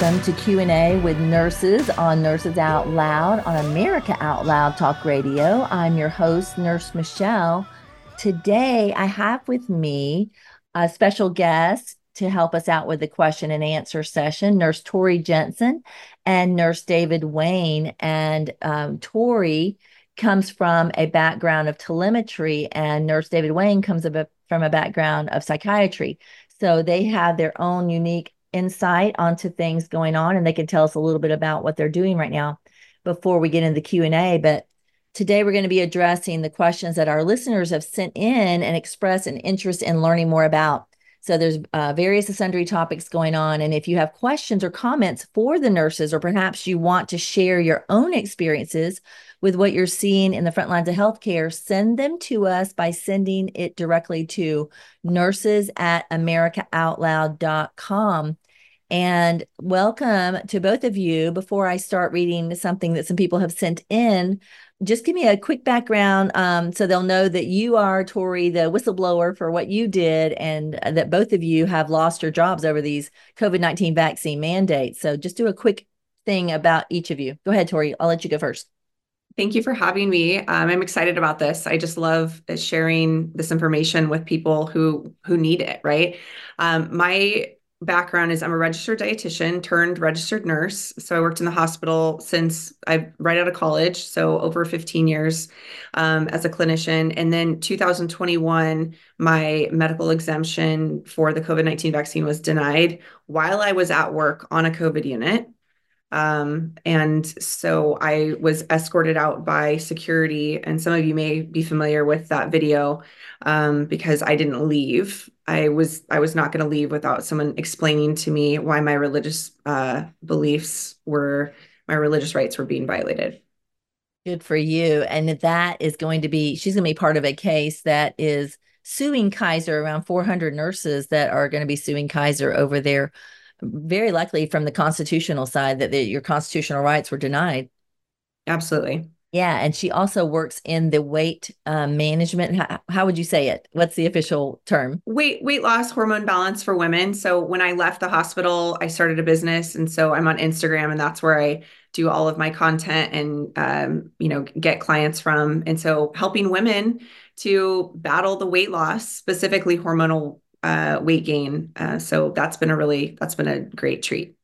Welcome to Q&A with nurses on Nurses Out Loud on America Out Loud Talk Radio. I'm your host, Nurse Michele. Today, I have with me a special guest to help us out with the question and answer session, Nurse Tori Jensen and Nurse David Wayne. And um, Tori comes from a background of telemetry, and Nurse David Wayne comes from a background of psychiatry. So they have their own unique insight onto things going on, and they can tell us a little bit about what they're doing right now before we get into the Q&A. But Today, we're going to be addressing the questions that our listeners have sent in and expressed an interest in learning more about. So, there's uh, various sundry topics going on. And if you have questions or comments for the nurses, or perhaps you want to share your own experiences with what you're seeing in the front lines of healthcare, send them to us by sending it directly to nurses at americaoutloud.com. And welcome to both of you. Before I start reading something that some people have sent in, just give me a quick background um, so they'll know that you are Tori, the whistleblower for what you did, and uh, that both of you have lost your jobs over these COVID 19 vaccine mandates. So just do a quick thing about each of you. Go ahead, Tori. I'll let you go first. Thank you for having me. Um, I'm excited about this. I just love sharing this information with people who who need it. Right. Um, my background is I'm a registered dietitian turned registered nurse. So I worked in the hospital since I right out of college, so over 15 years um, as a clinician. And then 2021, my medical exemption for the COVID 19 vaccine was denied while I was at work on a COVID unit. Um, and so I was escorted out by security, and some of you may be familiar with that video um, because I didn't leave. I was I was not going to leave without someone explaining to me why my religious uh, beliefs were my religious rights were being violated. Good for you. And that is going to be she's going to be part of a case that is suing Kaiser around 400 nurses that are going to be suing Kaiser over their very likely from the constitutional side that the, your constitutional rights were denied. Absolutely. Yeah, and she also works in the weight uh, management. How, how, would you say it? What's the official term? Weight weight loss hormone balance for women. So when I left the hospital, I started a business, and so I'm on Instagram, and that's where I do all of my content and um, you know get clients from. And so helping women to battle the weight loss, specifically hormonal uh, weight gain. Uh, so that's been a really that's been a great treat.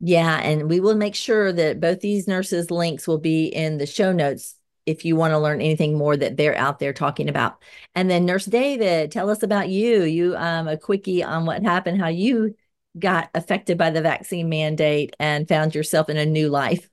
Yeah, and we will make sure that both these nurses' links will be in the show notes if you want to learn anything more that they're out there talking about. And then Nurse David, tell us about you. You um a quickie on what happened, how you got affected by the vaccine mandate and found yourself in a new life.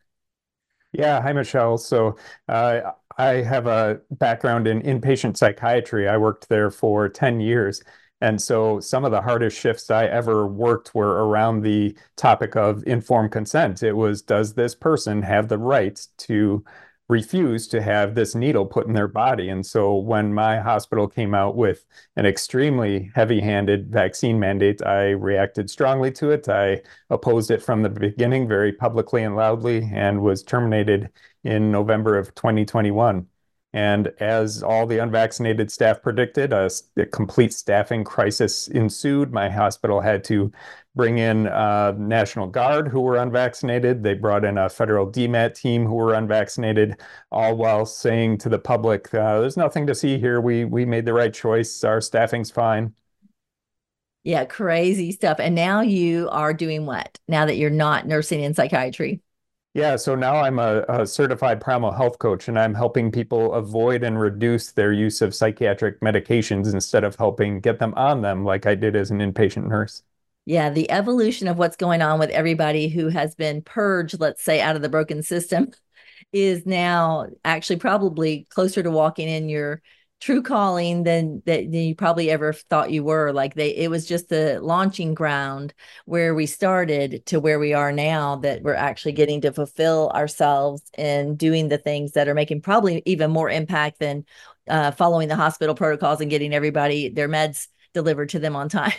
Yeah, hi Michele. So uh, I have a background in inpatient psychiatry. I worked there for 10 years. And so some of the hardest shifts I ever worked were around the topic of informed consent. It was, does this person have the right to refuse to have this needle put in their body? And so when my hospital came out with an extremely heavy handed vaccine mandate, I reacted strongly to it. I opposed it from the beginning very publicly and loudly and was terminated in November of 2021. And as all the unvaccinated staff predicted, a, a, complete staffing crisis ensued. My hospital had to bring in a National Guard who were unvaccinated. They brought in a federal DMAT team who were unvaccinated, all while saying to the public, uh, there's nothing to see here. We, we made the right choice. Our staffing's fine. Yeah, crazy stuff. And now you are doing what? Now that you're not nursing in psychiatry? Yeah, so now I'm a, a, certified primal health coach and I'm helping people avoid and reduce their use of psychiatric medications instead of helping get them on them like I did as an inpatient nurse. Yeah, the evolution of what's going on with everybody who has been purged, let's say, out of the broken system is now actually probably closer to walking in your true calling than that you probably ever thought you were. Like they it was just the launching ground where we started to where we are now that we're actually getting to fulfill ourselves and doing the things that are making probably even more impact than uh, following the hospital protocols and getting everybody their meds delivered to them on time.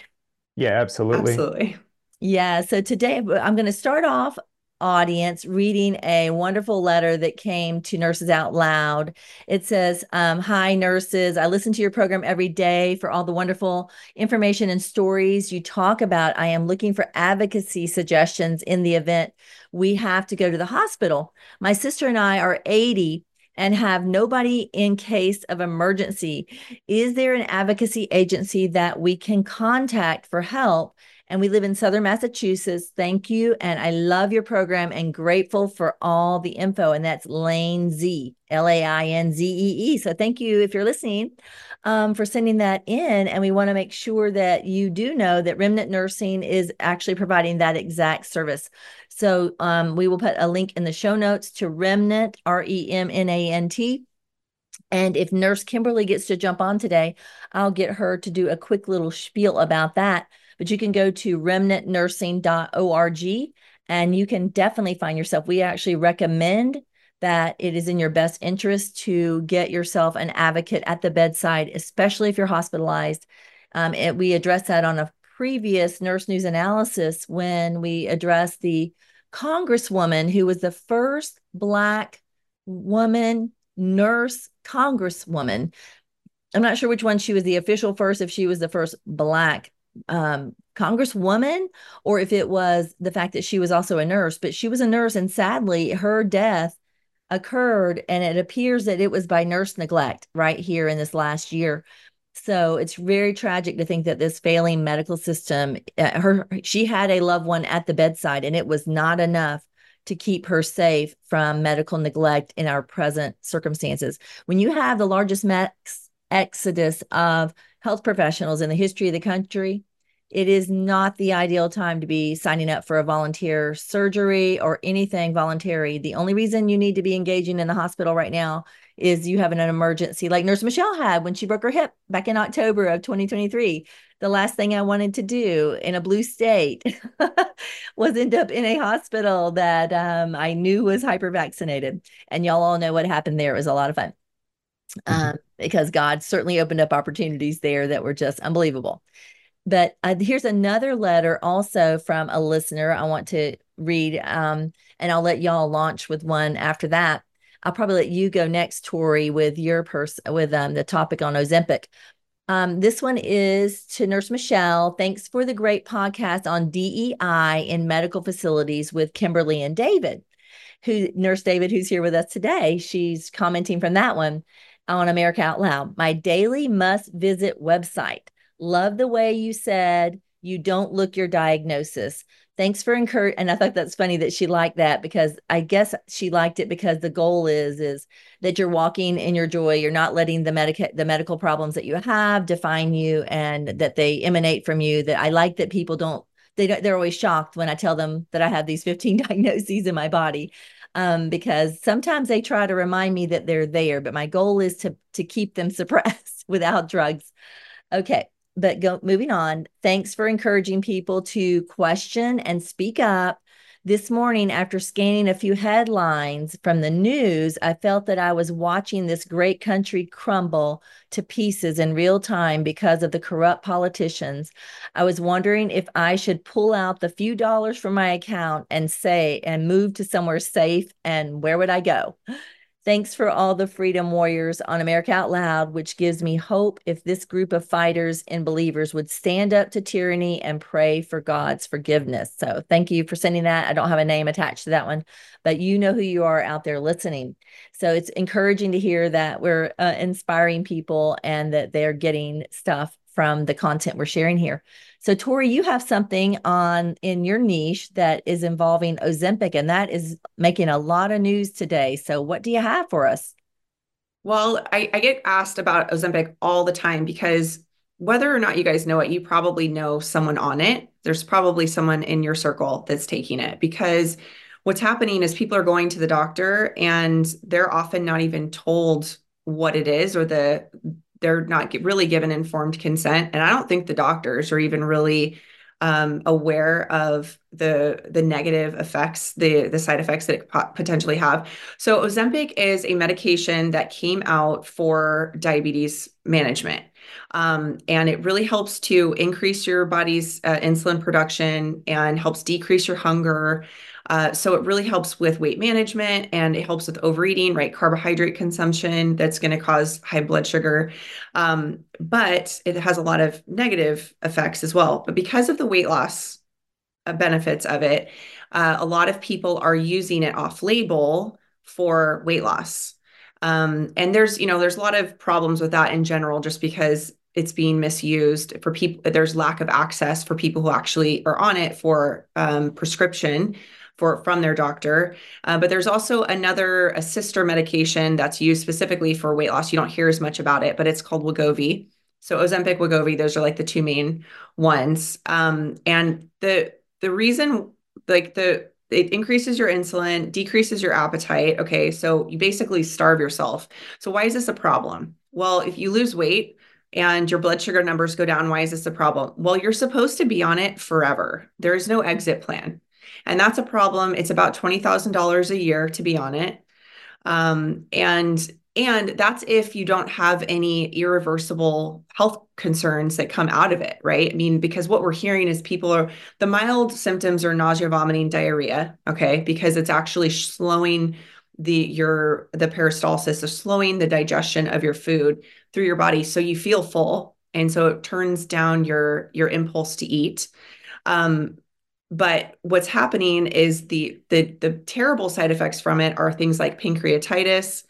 Yeah absolutely. Absolutely. Yeah so today i'm going to start off audience reading a wonderful letter that came to Nurses Out Loud. It says, um, Hi, nurses. I listen to your program every day for all the wonderful information and stories you talk about. I am looking for advocacy suggestions in the event we have to go to the hospital. My sister and I are 80 and have nobody in case of emergency. Is there an advocacy agency that we can contact for help? And we live in Southern Massachusetts. Thank you. And I love your program and grateful for all the info. And that's Lane Z, L A I N Z E E. So thank you if you're listening um, for sending that in. And we want to make sure that you do know that Remnant Nursing is actually providing that exact service. So um, we will put a link in the show notes to Remnant, R E M N A N T. And if Nurse Kimberly gets to jump on today, I'll get her to do a quick little spiel about that but you can go to remnantnursing.org and you can definitely find yourself. We actually recommend that it is in your best interest to get yourself an advocate at the bedside, especially if you're hospitalized. Um, it, we addressed that on a previous nurse news analysis when we addressed the congresswoman who was the first Black woman nurse congresswoman. I'm not sure which one she was the official first, if she was the first Black um, congresswoman or if it was the fact that she was also a nurse, but she was a nurse. And sadly, her death occurred, and it appears that it was by nurse neglect right here in this last year. So it's very tragic to think that this failing medical system, uh, her she had a loved one at the bedside, and it was not enough to keep her safe from medical neglect in our present circumstances. When you have the largest mass exodus of health professionals in the history of the country, it is not the ideal time to be signing up for a volunteer surgery or anything voluntary. The only reason you need to be engaging in the hospital right now is you have an emergency, like Nurse Michele had when she broke her hip back in October of 2023. The last thing I wanted to do in a blue state was end up in a hospital that um, I knew was hyper vaccinated. And y'all all know what happened there. It was a lot of fun. Um, because God certainly opened up opportunities there that were just unbelievable. But uh, here's another letter also from a listener I want to read, um, and I'll let y'all launch with one after that. I'll probably let you go next, Tori, with your person with um, the topic on Ozempic. Um, this one is to Nurse Michele. Thanks for the great podcast on DEI in medical facilities with Kimberly and David, who Nurse David, who's here with us today. She's commenting from that one on America Out Loud. My daily must visit website Love the way you said you don't look your diagnosis. Thanks for encourage. And I thought that's funny that she liked that because I guess she liked it because the goal is is that you're walking in your joy. You're not letting the medical the medical problems that you have define you, and that they emanate from you. That I like that people don't they don't, they're always shocked when I tell them that I have these 15 diagnoses in my body. Um, because sometimes they try to remind me that they're there, but my goal is to to keep them suppressed without drugs. Okay, but go moving on. Thanks for encouraging people to question and speak up. This morning, after scanning a few headlines from the news, I felt that I was watching this great country crumble to pieces in real time because of the corrupt politicians. I was wondering if I should pull out the few dollars from my account and say, and move to somewhere safe, and where would I go? Thanks for all the freedom warriors on America Out Loud, which gives me hope if this group of fighters and believers would stand up to tyranny and pray for God's forgiveness. So thank you for sending that. I don't have a name attached to that one, but you know who you are out there listening. So it's encouraging to hear that we're uh, inspiring people and that they're getting stuff from the content we're sharing here. So, Tori, you have something on in your niche that is involving Ozempic, and that is making a lot of news today. So, what do you have for us? Well, I, I get asked about Ozempic all the time because whether or not you guys know it, you probably know someone on it. there's probably someone in your circle that's taking it because what's happening is people are going to the doctor and they're often not even told what it is or the they're not really given informed consent and i don't think the doctors are even really um, aware of the the negative effects, the the side effects that it potentially have. So Ozempic is a medication that came out for diabetes management. Um, and it really helps to increase your body's uh, insulin production and helps decrease your hunger. Uh, so it really helps with weight management and it helps with overeating, right? Carbohydrate consumption that's going to cause high blood sugar. Um, but it has a lot of negative effects as well. But because of the weight loss uh, benefits of it, uh, a lot of people are using it off label for weight loss. Um, and there's, you know, there's a lot of problems with that in general, just because it's being misused for people. There's lack of access for people who actually are on it for um, prescription for from their doctor. Uh, but there's also another a sister medication that's used specifically for weight loss. You don't hear as much about it, but it's called Wegovy. So Ozempic, Wegovy, those are like the two main ones. Um, and the the reason, like the it increases your insulin, decreases your appetite. Okay, so you basically starve yourself. So why is this a problem? Well, if you lose weight, and your blood sugar numbers go down. Why is this a problem? Well, you're supposed to be on it forever. There is no exit plan. And that's a problem. It's about $20,000 a year to be on it. Um, and and that's if you don't have any irreversible health concerns that come out of it, right? I mean, because what we're hearing is people are the mild symptoms are nausea, vomiting, diarrhea, okay? Because it's actually slowing the your the peristalsis, so slowing the digestion of your food through your body so you feel full and so it turns down your your impulse to eat. Um, but what's happening is the the the terrible side effects from it are things like pancreatitis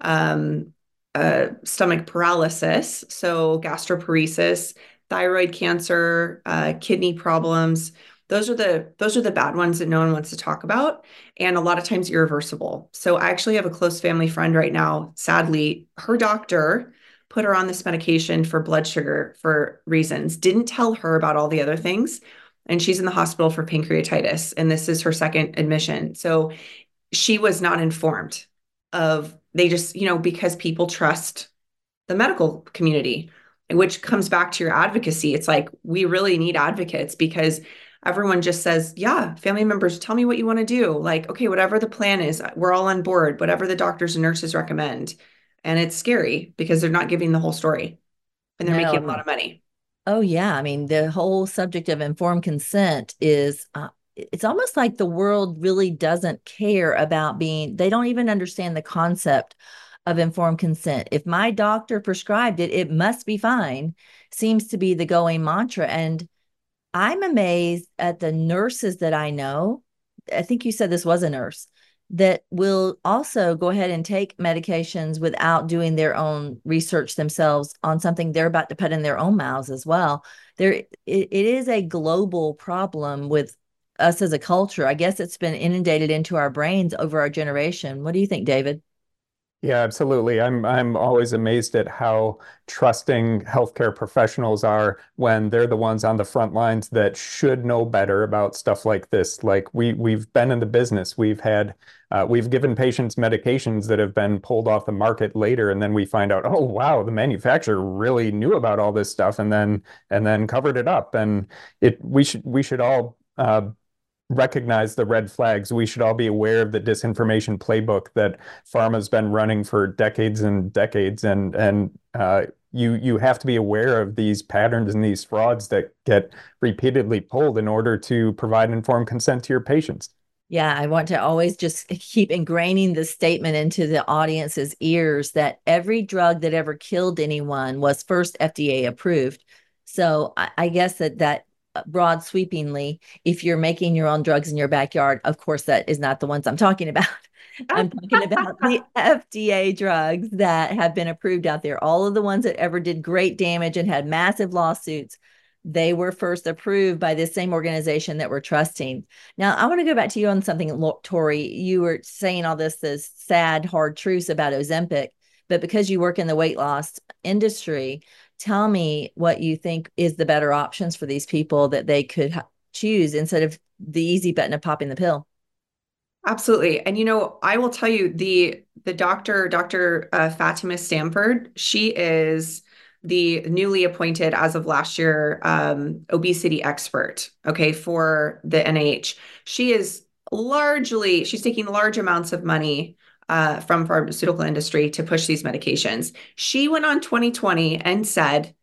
um, uh, stomach paralysis so gastroparesis thyroid cancer uh, kidney problems. Those are the those are the bad ones that no one wants to talk about and a lot of times irreversible. So i actually have a close family friend right now. Sadly her doctor put her on this medication for blood sugar for reasons. Didn't tell her about all the other things and she's in the hospital for pancreatitis and this is her second admission. So she was not informed of they just you know because people trust the medical community which comes back to your advocacy. It's like we really need advocates because everyone just says yeah family members tell me what you want to do. Like okay whatever the plan is we're all on board whatever the doctors and nurses recommend. And it's scary because they're not giving the whole story and they're no. making a lot of money Oh, yeah. I mean, the whole subject of informed consent is, uh, it's almost like the world really doesn't care about being, they don't even understand the concept of informed consent. If my doctor prescribed it, it must be fine, seems to be the going mantra. And I'm amazed at the nurses that I know. I think you said this was a nurse that will also go ahead and take medications without doing their own research themselves on something they're about to put in their own mouths as well. There, it, it is a global problem with us as a culture. I guess it's been inundated into our brains over our generation. What do you think, David? Yeah, absolutely. I'm I'm always amazed at how trusting healthcare professionals are when they're the ones on the front lines that should know better about stuff like this. Like we we've been in the business. We've had uh, we've given patients medications that have been pulled off the market later, and then we find out, oh wow, the manufacturer really knew about all this stuff, and then and then covered it up. And it we should we should all uh, recognize the red flags. We should all be aware of the disinformation playbook that pharma's been running for decades and decades, and and uh, you you have to be aware of these patterns and these frauds that get repeatedly pulled in order to provide informed consent to your patients. Yeah, I want to always just keep ingraining the statement into the audience's ears that every drug that ever killed anyone was first FDA approved. So I, I guess that that broad sweepingly if you're making your own drugs in your backyard of course that is not the ones i'm talking about i'm talking about the fda drugs that have been approved out there all of the ones that ever did great damage and had massive lawsuits they were first approved by this same organization that we're trusting. Now, I want to go back to you on something, Tori. You were saying all this, this sad, hard truths about Ozempic, but because you work in the weight loss industry, tell me what you think is the better options for these people that they could ha- choose instead of the easy button of popping the pill. Absolutely. And you know, I will tell you the the doctor, Dr. Uh, Fatima Stanford, she is the newly appointed as of last year um, obesity expert, okay, for the NIH. She is largely she's taking large amounts of money uh, from pharmaceutical industry to push these medications. She went on 2020 and said,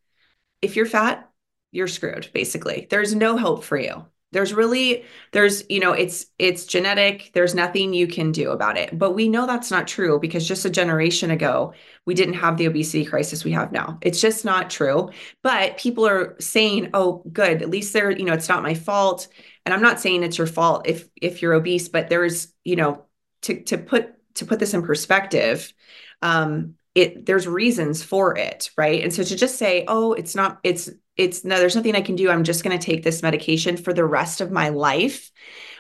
if you're fat, you're screwed, basically. There's no hope for you. There's really, there's, you know, it's it's genetic. There's nothing you can do about it. But we know that's not true because just a generation ago, we didn't have the obesity crisis we have now. It's just not true. But people are saying, oh, good, at least they're, you know, it's not my fault. And I'm not saying it's your fault if if you're obese, but there's, you know, to to put to put this in perspective, um, it there's reasons for it, right? And so to just say, oh, it's not, it's it's no, there's nothing I can do. I'm just going to take this medication for the rest of my life,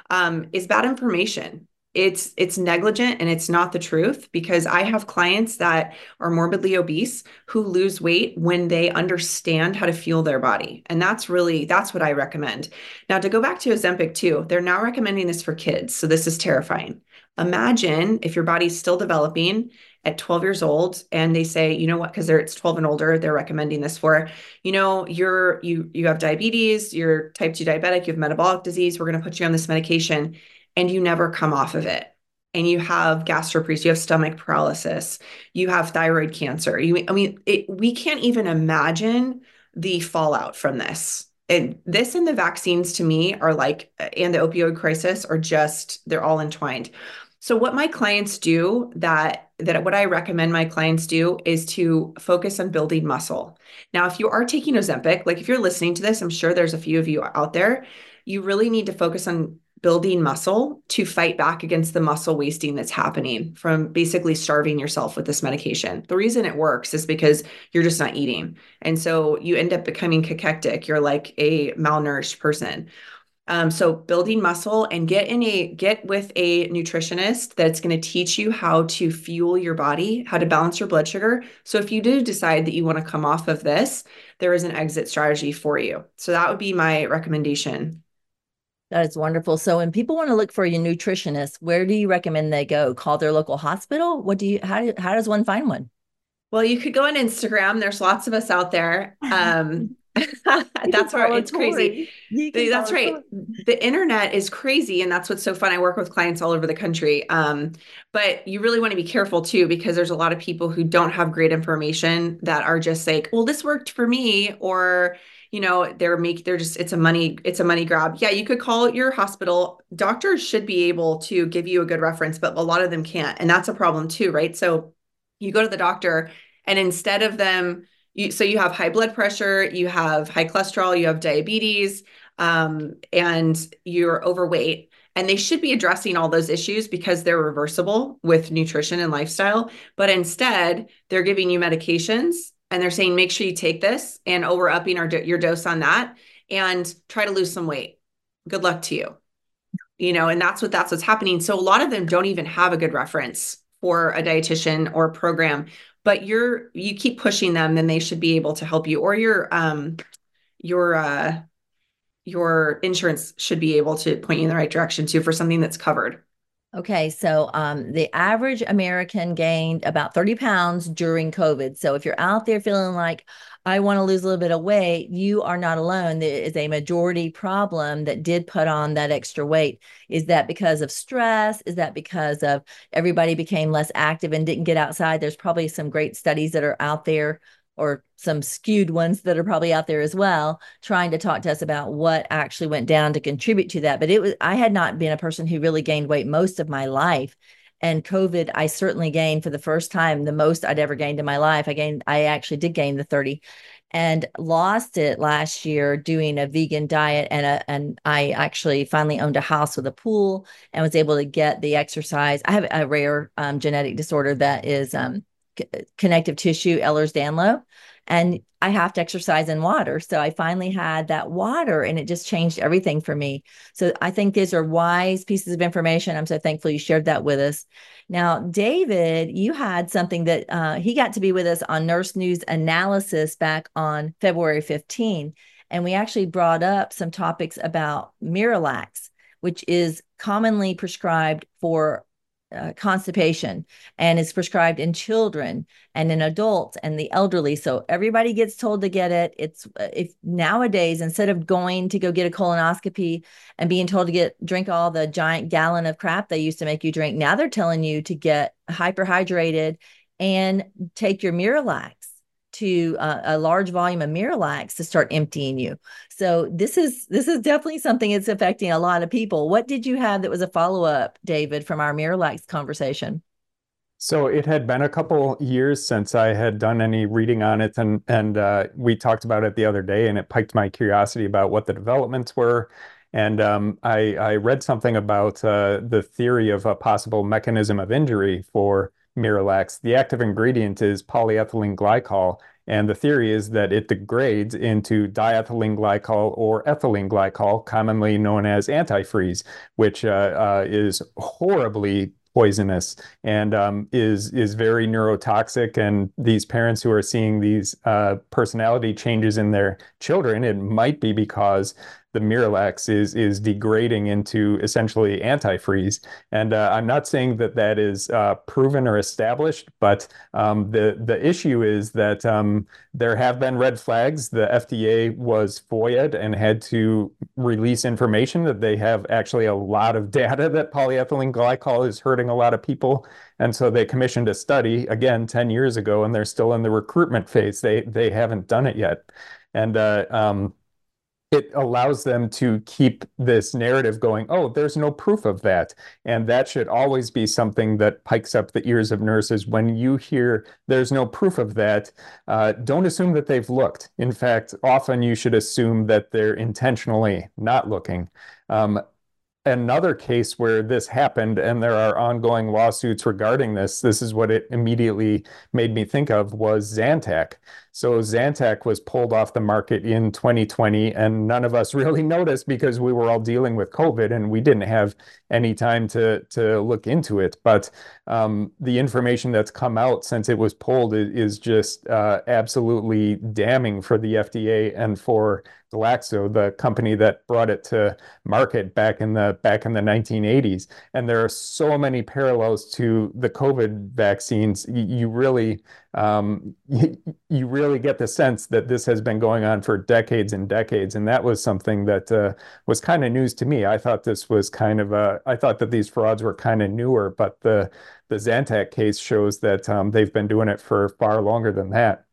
um, is bad information it's it's negligent and it's not the truth because i have clients that are morbidly obese who lose weight when they understand how to fuel their body. And that's really that's what i recommend. Now to go back to ozempic too they're now recommending this for kids so this is terrifying. Imagine if your body's still developing at 12 years old and they say you know what? Because it's 12 and older they're recommending this for you know you're you you have diabetes you're type 2 diabetic you have metabolic disease we're going to put you on this medication and you never come off of it and you have gastroparesis, you have stomach paralysis, you have thyroid cancer. You, I mean, it, we can't even imagine the fallout from this. And this and the vaccines to me are like, and the opioid crisis are just, they're all entwined. So what my clients do that that what I recommend my clients do is to focus on building muscle. Now, if you are taking Ozempic, like if you're listening to this, I'm sure there's a few of you out there, you really need to focus on building muscle to fight back against the muscle wasting that's happening from basically starving yourself with this medication. The reason it works is because you're just not eating. And so you end up becoming cachectic. You're like a malnourished person. Um, so building muscle and get in a get with a nutritionist that's going to teach you how to fuel your body, how to balance your blood sugar. So if you do decide that you want to come off of this, there is an exit strategy for you. So that would be my recommendation. That is wonderful. So when people want to look for a nutritionist, where do you recommend they go? Call their local hospital? What do you how do, how does one find one? Well, you could go on Instagram. There's lots of us out there. Um, that's where it's crazy. That's right. The internet is crazy, and that's what's so fun. I work with clients all over the country. Um, but you really want to be careful too, because there's a lot of people who don't have great information that are just like, "Well, this worked for me," or you know they're make they're just it's a money it's a money grab. Yeah you could call your hospital. Doctors should be able to give you a good reference but a lot of them can't and that's a problem too right? So you go to the doctor and instead of them you so you have high blood pressure you have high cholesterol you have diabetes um, and you're overweight and they should be addressing all those issues because they're reversible with nutrition and lifestyle but instead they're giving you medications and they're saying make sure you take this and oh we're upping our your dose on that and try to lose some weight. Good luck to you. You know and that's what that's what's happening. So a lot of them don't even have a good reference for a dietitian or program but you're you keep pushing them then they should be able to help you or your um your uh your insurance should be able to point you in the right direction too for something that's covered Okay, so um, the average American gained about 30 pounds during COVID. So if you're out there feeling like, I want to lose a little bit of weight, you are not alone. There is a majority problem that did put on that extra weight. Is that because of stress? Is that because of everybody became less active and didn't get outside? There's probably some great studies that are out there or some skewed ones that are probably out there as well trying to talk to us about what actually went down to contribute to that. But it was i had not been a person who really gained weight most of my life. And covid i certainly gained for the first time the most i'd ever gained in my life. I gained i actually did gain the 30 and lost it last year doing a vegan diet and a, and I actually finally owned a house with a pool and was able to get the exercise. I have a rare um, genetic disorder that is um, connective tissue Ehlers-Danlos and I have to exercise in water. So I finally had that water and it just changed everything for me. So I think these are wise pieces of information. I'm so thankful you shared that with us. Now, David, you had something that uh, he got to be with us on Nurse News Analysis back on February 15. And we actually brought up some topics about Miralax, which is commonly prescribed for uh, constipation and is prescribed in children and in adults and the elderly. So everybody gets told to get it. It's uh, if nowadays instead of going to go get a colonoscopy and being told to get drink all the giant gallon of crap they used to make you drink, now they're telling you to get hyperhydrated and take your Miralax to a large volume of Miralax to start emptying you. So this is this is definitely something that's affecting a lot of people. What did you have that was a follow up, David, from our Miralax conversation? So it had been a couple years since I had done any reading on it, and and uh, we talked about it the other day, and it piqued my curiosity about what the developments were. And um, I, I, read something about uh, the theory of a possible mechanism of injury for Miralax, the active ingredient is polyethylene glycol. And the theory is that it degrades into diethylene glycol or ethylene glycol, commonly known as antifreeze, which uh, uh, is horribly poisonous and um, is is very neurotoxic. And these parents who are seeing these uh, personality changes in their children, it might be because the Miralax is is degrading into essentially antifreeze. And uh, I'm not saying that that is uh, proven or established, but um, the the issue is that um, there have been red flags. The FDA was FOIA'd and had to release information that they have actually a lot of data that polyethylene glycol is hurting a lot of people. And so they commissioned a study again 10 years ago, and they're still in the recruitment phase. They they haven't done it yet. And uh, um, it allows them to keep this narrative going oh there's no proof of that. And that should always be something that pikes up the ears of nurses. When you hear there's no proof of that uh, don't assume that they've looked. In fact often you should assume that they're intentionally not looking. Um, another case where this happened and there are ongoing lawsuits regarding this this is what it immediately made me think of was zantac so Zantac was pulled off the market in 2020, and none of us really noticed because we were all dealing with COVID and we didn't have any time to to look into it. But um, the information that's come out since it was pulled is, just uh, absolutely damning for the FDA and for Glaxo, the company that brought it to market back in the back in the 1980s. And there are so many parallels to the COVID vaccines. You, really um, you, you, really get the sense that this has been going on for decades and decades. And that was something that uh, was kind of news to me. I thought this was kind of a, I thought that these frauds were kind of newer, but the, the Zantac case shows that um, they've been doing it for far longer than that.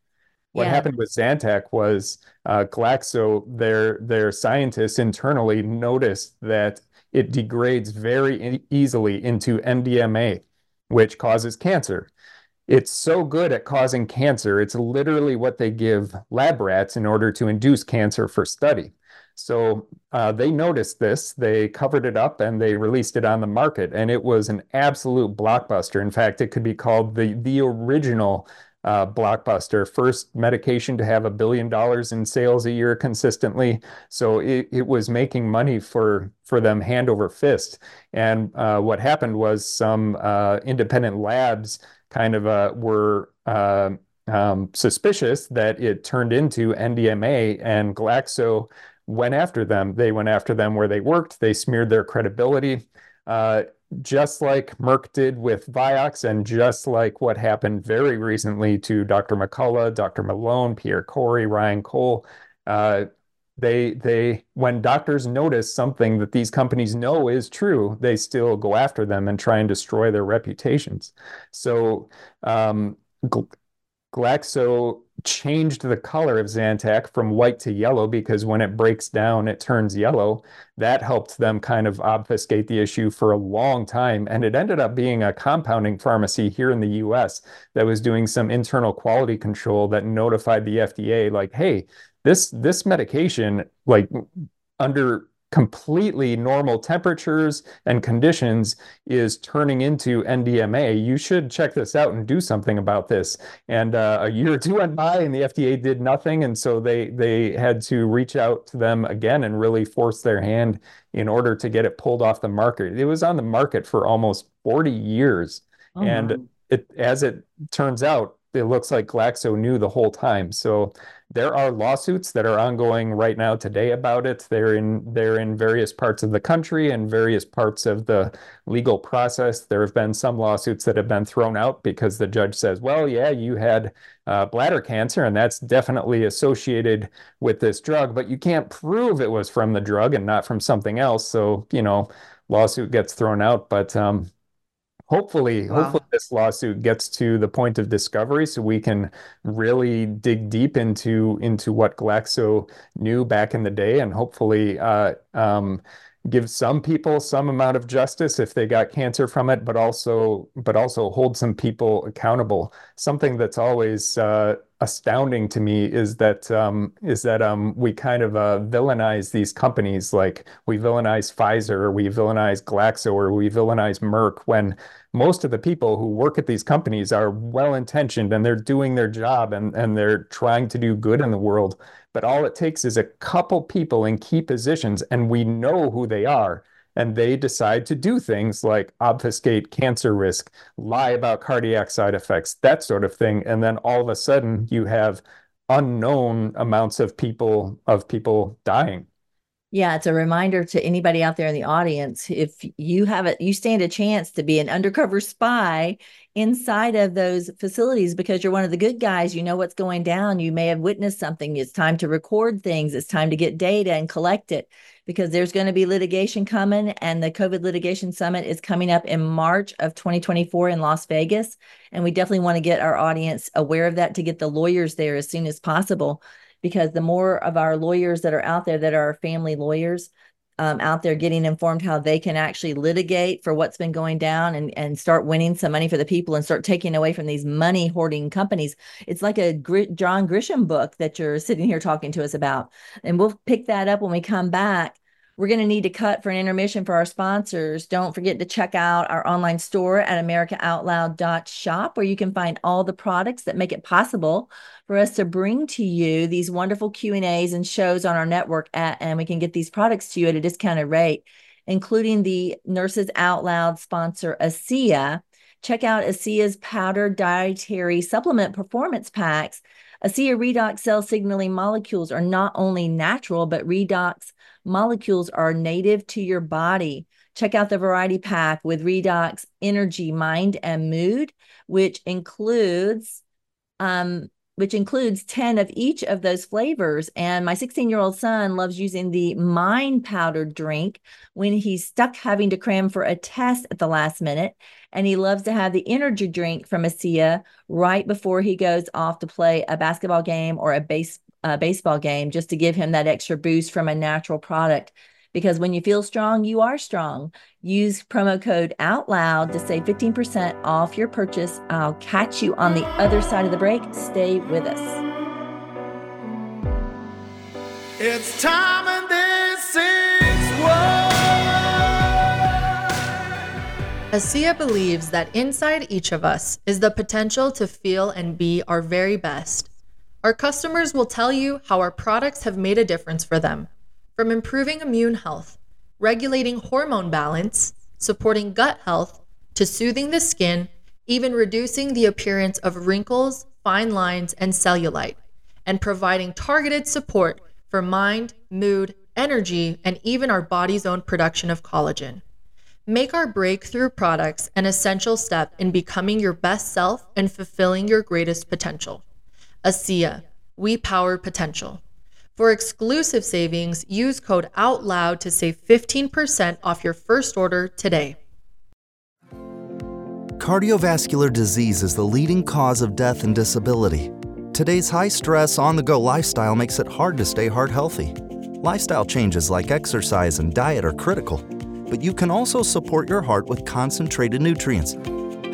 What yeah. happened with Zantac was uh, Glaxo, their, their scientists internally noticed that it degrades very e- easily into NDMA, which causes cancer. It's so good at causing cancer. It's literally what they give lab rats in order to induce cancer for study. So uh, they noticed this, they covered it up, and they released it on the market. And it was an absolute blockbuster. In fact, it could be called the, the original uh, blockbuster, first medication to have a billion dollars in sales a year consistently. So it, it was making money for for them hand over fist. And uh, what happened was some uh, independent labs kind of were um, suspicious that it turned into NDMA, and Glaxo went after them. They went after them where they worked. They smeared their credibility, just like Merck did with Vioxx, and just like what happened very recently to Dr. McCullough, Dr. Malone, Pierre Kory, Ryan Cole. Uh, they they when doctors notice something that these companies know is true they still go after them and try and destroy their reputations so um, glaxo changed the color of zantac from white to yellow because when it breaks down it turns yellow. That helped them kind of obfuscate the issue for a long time and it ended up being a compounding pharmacy here in the US that was doing some internal quality control that notified the FDA like hey this this medication like under completely normal temperatures and conditions is turning into NDMA. You should check this out and do something about this. And uh, a year or two went by, and the FDA did nothing, and so they they had to reach out to them again and really force their hand in order to get it pulled off the market. It was on the market for almost 40 years, oh, and it as it turns out, it looks like Glaxo knew the whole time. So there are lawsuits that are ongoing right now today about it. They're in they're in various parts of the country and various parts of the legal process. There have been some lawsuits that have been thrown out because the judge says, "Well, yeah, you had uh, bladder cancer, and that's definitely associated with this drug, but you can't prove it was from the drug and not from something else." So you know, lawsuit gets thrown out. But um, hopefully wow. hopefully this lawsuit gets to the point of discovery so we can really dig deep into into what glaxo knew back in the day and hopefully uh, um, give some people some amount of justice if they got cancer from it but also but also hold some people accountable something that's always uh, astounding to me is that um, is that um, we kind of uh, villainize these companies like we villainize Pfizer or we villainize Glaxo or we villainize Merck when most of the people who work at these companies are well intentioned and they're doing their job and, and they're trying to do good in the world. But all it takes is a couple people in key positions and we know who they are and they decide to do things like obfuscate cancer risk, lie about cardiac side effects, that sort of thing. And then all of a sudden you have unknown amounts of people of people dying. Yeah, it's a reminder to anybody out there in the audience if you have it, you stand a chance to be an undercover spy inside of those facilities because you're one of the good guys. You know what's going down. You may have witnessed something. It's time to record things. It's time to get data and collect it because there's going to be litigation coming. And the COVID litigation summit is coming up in March of 2024 in Las Vegas. And we definitely want to get our audience aware of that to get the lawyers there as soon as possible because the more of our lawyers that are out there that are family lawyers um, out there getting informed how they can actually litigate for what's been going down and, and start winning some money for the people and start taking away from these money hoarding companies. It's like a Gr- John Grisham book that you're sitting here talking to us about. And we'll pick that up when we come back we're going to need to cut for an intermission for our sponsors. Don't forget to check out our online store at americaoutloud.shop where you can find all the products that make it possible for us to bring to you these wonderful Q&As and shows on our network at, and we can get these products to you at a discounted rate, including the Nurses Out Loud sponsor ASEA. Check out ASEA's powdered dietary supplement performance packs. ASEA redox cell signaling molecules are not only natural, but redox molecules are native to your body. Check out the variety pack with Redox Energy, Mind, and Mood, which includes um, which includes 10 of each of those flavors. And my 16 year old son loves using the mind powder drink when he's stuck having to cram for a test at the last minute. And he loves to have the energy drink from ASEA right before he goes off to play a basketball game or a base, uh, baseball game just to give him that extra boost from a natural product. Because when you feel strong, you are strong. Use promo code OUTLOUD to save 15% off your purchase. I'll catch you on the other side of the break. Stay with us. It's time and this is what. ASEA believes that inside each of us is the potential to feel and be our very best. Our customers will tell you how our products have made a difference for them, from improving immune health, regulating hormone balance, supporting gut health, to soothing the skin, even reducing the appearance of wrinkles, fine lines, and cellulite, and providing targeted support for mind, mood, energy, and even our body's own production of collagen. Make our breakthrough products an essential step in becoming your best self and fulfilling your greatest potential. ASEA, we power potential. For exclusive savings, use code OUTLOUD to save 15% off your first order today. Cardiovascular disease is the leading cause of death and disability. Today's high stress, on the go lifestyle makes it hard to stay heart healthy. Lifestyle changes like exercise and diet are critical, but you can also support your heart with concentrated nutrients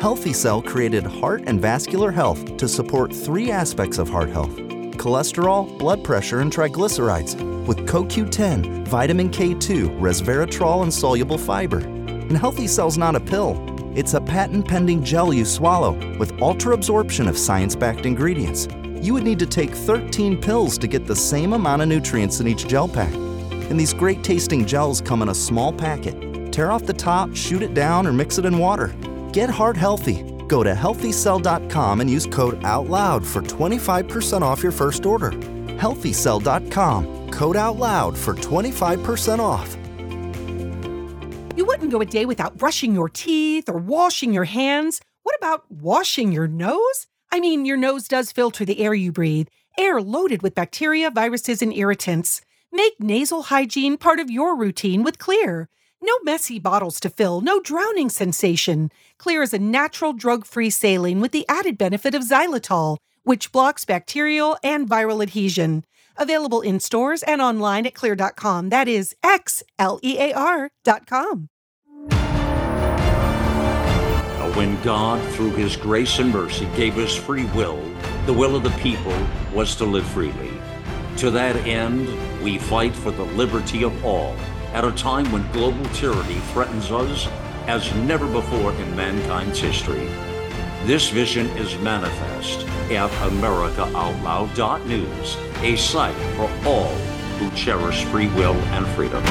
Healthy Cell created Heart and Vascular Health to support three aspects of heart health cholesterol, blood pressure, and triglycerides with CoQ10, vitamin K2, resveratrol, and soluble fiber. And Healthy Cell's not a pill, it's a patent pending gel you swallow with ultra absorption of science backed ingredients. You would need to take 13 pills to get the same amount of nutrients in each gel pack. And these great tasting gels come in a small packet. Tear off the top, shoot it down, or mix it in water. Get heart healthy. Go to healthycell.com and use code OUTLOUD for 25% off your first order. Healthycell.com, code OUTLOUD for 25% off. You wouldn't go a day without brushing your teeth or washing your hands. What about washing your nose? I mean, your nose does filter the air you breathe, air loaded with bacteria, viruses, and irritants. Make nasal hygiene part of your routine with Xlear. No messy bottles to fill, no drowning sensation. Xlear is a natural drug free saline with the added benefit of xylitol, which blocks bacterial and viral adhesion. Available in stores and online at xlear.com. That is X L E A R.com. When God, through His grace and mercy, gave us free will, the will of the people was to live freely. To that end, we fight for the liberty of all at a time when global tyranny threatens us as never before in mankind's history. This vision is manifest at AmericaOutloud.news, a site for all who cherish free will and freedom.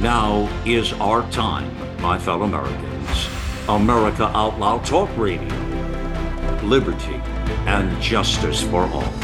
Now is our time, my fellow Americans. America Out Loud Talk Radio. Liberty and justice for all.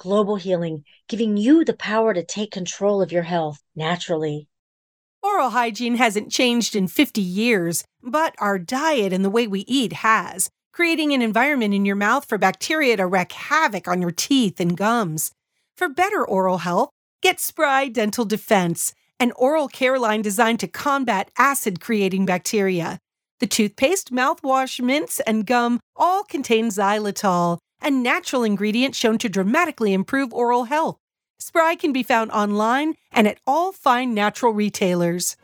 Global Healing, giving you the power to take control of your health naturally. Oral hygiene hasn't changed in 50 years, but our diet and the way we eat has, creating an environment in your mouth for bacteria to wreak havoc on your teeth and gums. For better oral health, get Spry Dental Defense, an oral care line designed to combat acid creating bacteria. The toothpaste, mouthwash, mints, and gum all contain xylitol a natural ingredient shown to dramatically improve oral health. Spry can be found online and at all fine natural retailers.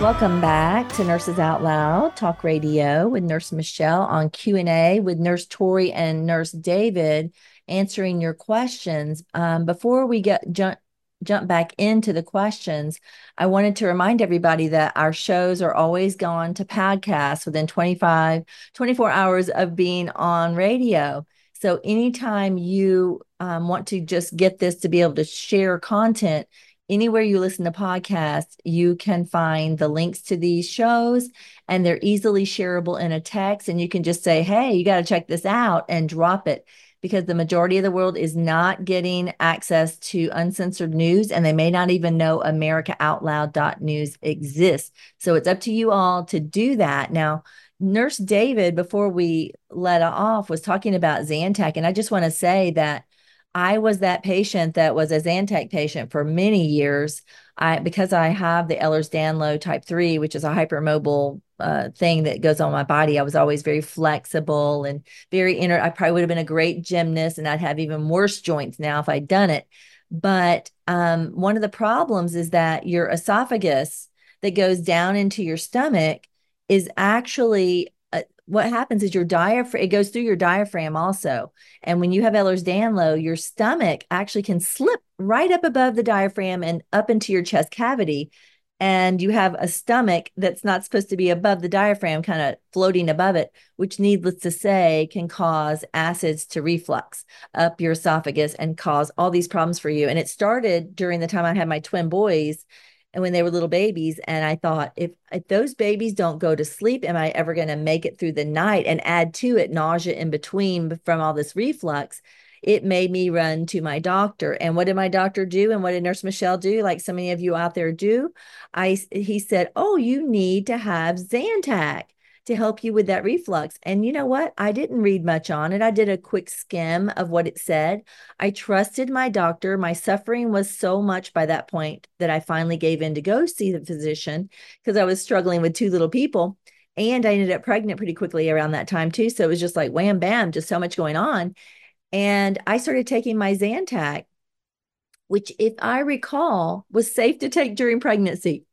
Welcome back to Nurses Out Loud Talk Radio with Nurse Michele on Q&A with Nurse Tori and Nurse David answering your questions. Um, before we get jump jump back into the questions, I wanted to remind everybody that our shows are always gone to podcasts within 25, 24 hours of being on radio. So anytime you um, want to just get this to be able to share content, anywhere you listen to podcasts, you can find the links to these shows and they're easily shareable in a text. And you can just say, hey, you got to check this out and drop it because the majority of the world is not getting access to uncensored news and they may not even know americaoutloud.news exists. So it's up to you all to do that. Now, Nurse David, before we let off, was talking about Zantac. And I just want to say that I was that patient that was a Zantac patient for many years. I because I have the Ehlers-Danlos type 3, which is a hypermobile uh, thing that goes on my body. I was always very flexible and very inner. I probably would have been a great gymnast and I'd have even worse joints now if I'd done it. But um, one of the problems is that your esophagus that goes down into your stomach is actually uh, what happens is your diaphragm it goes through your diaphragm also and when you have ehlers-danlos your stomach actually can slip right up above the diaphragm and up into your chest cavity and you have a stomach that's not supposed to be above the diaphragm, kind of floating above it, which, needless to say, can cause acids to reflux up your esophagus and cause all these problems for you. And it started during the time I had my twin boys and when they were little babies and i thought if, if those babies don't go to sleep am i ever going to make it through the night and add to it nausea in between from all this reflux it made me run to my doctor. And what did my doctor do? And what did Nurse Michele do? Like so many of you out there do? I he said, "Oh, you need to have Zantac." to help you with that reflux. And you know what? I didn't read much on it. I did a quick skim of what it said. I trusted my doctor. My suffering was so much by that point that I finally gave in to go see the physician because I was struggling with two little people. And I ended up pregnant pretty quickly around that time too. So it was just like wham bam, just so much going on. And I started taking my Zantac, which, if I recall, was safe to take during pregnancy.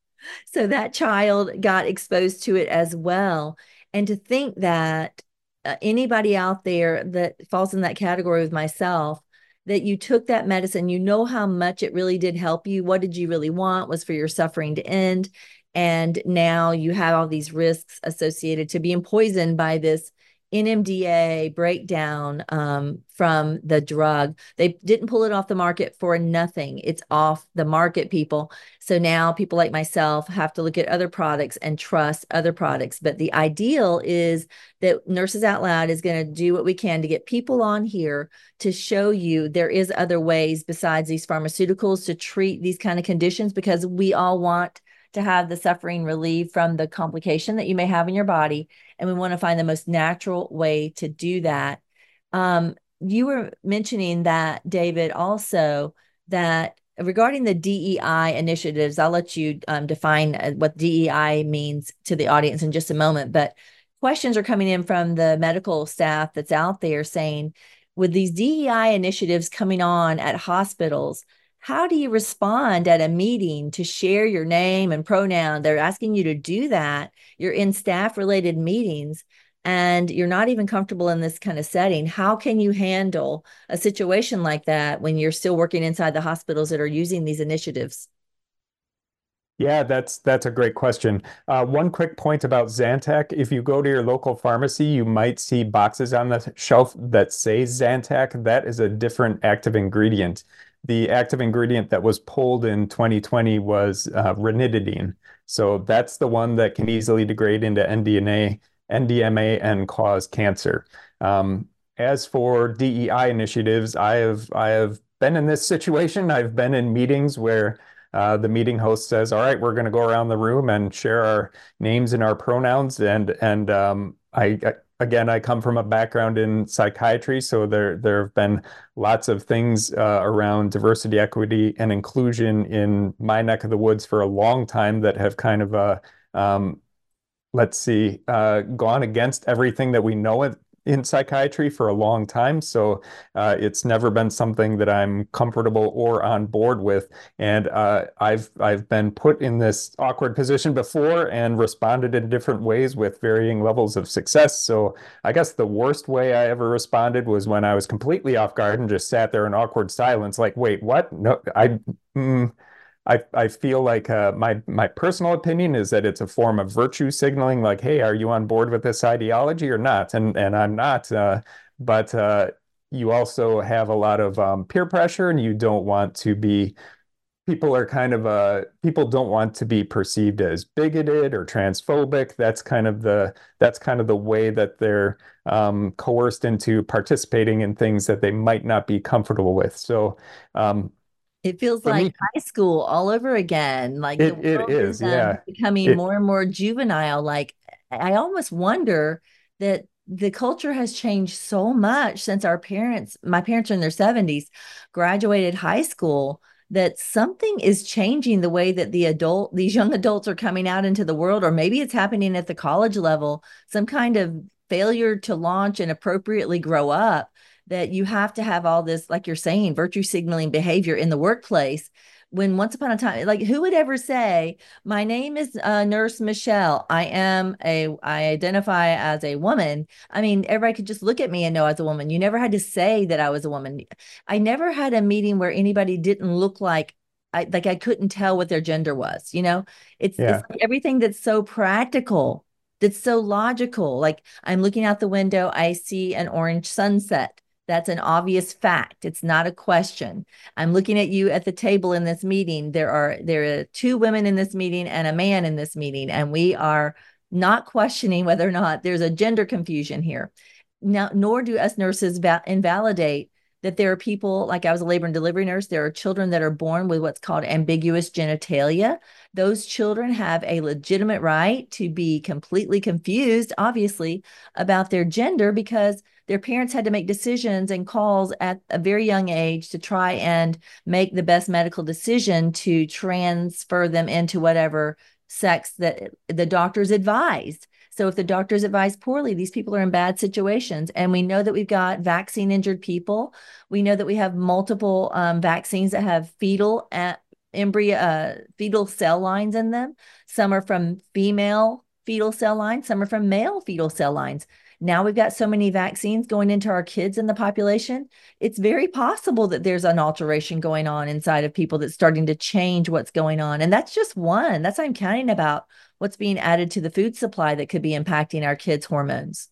So that child got exposed to it as well. And to think that uh, anybody out there that falls in that category with myself, that you took that medicine, you know how much it really did help you. What did you really want was for your suffering to end. And now you have all these risks associated to being poisoned by this NMDA breakdown um, from the drug. They didn't pull it off the market for nothing. It's off the market, people. So now people like myself have to look at other products and trust other products. But the ideal is that Nurses Out Loud is going to do what we can to get people on here to show you there is other ways besides these pharmaceuticals to treat these kind of conditions because we all want to have the suffering relieved from the complication that you may have in your body. And we want to find the most natural way to do that. Um, you were mentioning that, David, also that regarding the DEI initiatives, I'll let you um, define uh, what DEI means to the audience in just a moment. But questions are coming in from the medical staff that's out there saying, with these DEI initiatives coming on at hospitals, how do you respond at a meeting to share your name and pronoun? They're asking you to do that. You're in staff related meetings and you're not even comfortable in this kind of setting. How can you handle a situation like that when you're still working inside the hospitals that are using these initiatives? Yeah, that's that's a great question. Uh, one quick point about Zantac: if you go to your local pharmacy, you might see boxes on the shelf that say Zantac. That is a different active ingredient the active ingredient that was pulled in 2020 was uh, ranitidine. So that's the one that can easily degrade into NDNA, NDMA and cause cancer. Um, as for DEI initiatives, I have I have been in this situation. I've been in meetings where uh, the meeting host says, "All right, we're going to go around the room and share our names and our pronouns," and and um, I, I again, I come from a background in psychiatry, so there there have been lots of things uh, around diversity, equity, and inclusion in my neck of the woods for a long time that have kind of uh, um, let's see, uh, gone against everything that we know in psychiatry for a long time. So uh, it's never been something that I'm comfortable or on board with. And uh, I've I've been put in this awkward position before and responded in different ways with varying levels of success. So I guess the worst way I ever responded was when I was completely off guard and just sat there in awkward silence, like, wait, what? No, I. Mm, I, I feel like uh, my my personal opinion is that it's a form of virtue signaling, like, hey, are you on board with this ideology or not? And and I'm not. Uh, but uh, you also have a lot of um, peer pressure, and you don't want to be. People are kind of uh, people don't want to be perceived as bigoted or transphobic. That's kind of the that's kind of the way that they're um, coerced into participating in things that they might not be comfortable with. So um, it feels For like me, high school all over again. Like it, it is, is um, yeah, becoming it, more and more juvenile. Like I almost wonder that the culture has changed so much since our parents, my parents are in their 70s, graduated high school, that something is changing the way that the adult, these young adults are coming out into the world, or maybe it's happening at the college level, some kind of failure to launch and appropriately grow up that you have to have all this, like you're saying, virtue signaling behavior in the workplace. When once upon a time, like who would ever say, "My name is uh, Nurse Michele. I am a, I identify as a woman." I mean, everybody could just look at me and know as a woman. You never had to say that I was a woman. I never had a meeting where anybody didn't look like I like I couldn't tell what their gender was. You know, it's, yeah. it's like everything that's so practical, that's so logical. Like I'm looking out the window, I see an orange sunset. That's an obvious fact. It's not a question. I'm looking at you at the table in this meeting. There are there are two women in this meeting and a man in this meeting, and we are not questioning whether or not there's a gender confusion here. Now, nor do us nurses va- invalidate that there are people like I was a labor and delivery nurse. There are children that are born with what's called ambiguous genitalia. Those children have a legitimate right to be completely confused, obviously, about their gender because their parents had to make decisions and calls at a very young age to try and make the best medical decision to transfer them into whatever sex that the doctors advised. So if the doctors advise poorly, these people are in bad situations. And we know that we've got vaccine injured people. We know that we have multiple um, vaccines that have fetal uh, embryo uh, fetal cell lines in them. Some are from female fetal cell lines, some are from male fetal cell lines. Now we've got so many vaccines going into our kids in the population. It's very possible that there's an alteration going on inside of people that's starting to change what's going on. And that's just one. That's I'm counting about what's being added to the food supply that could be impacting our kids' hormones.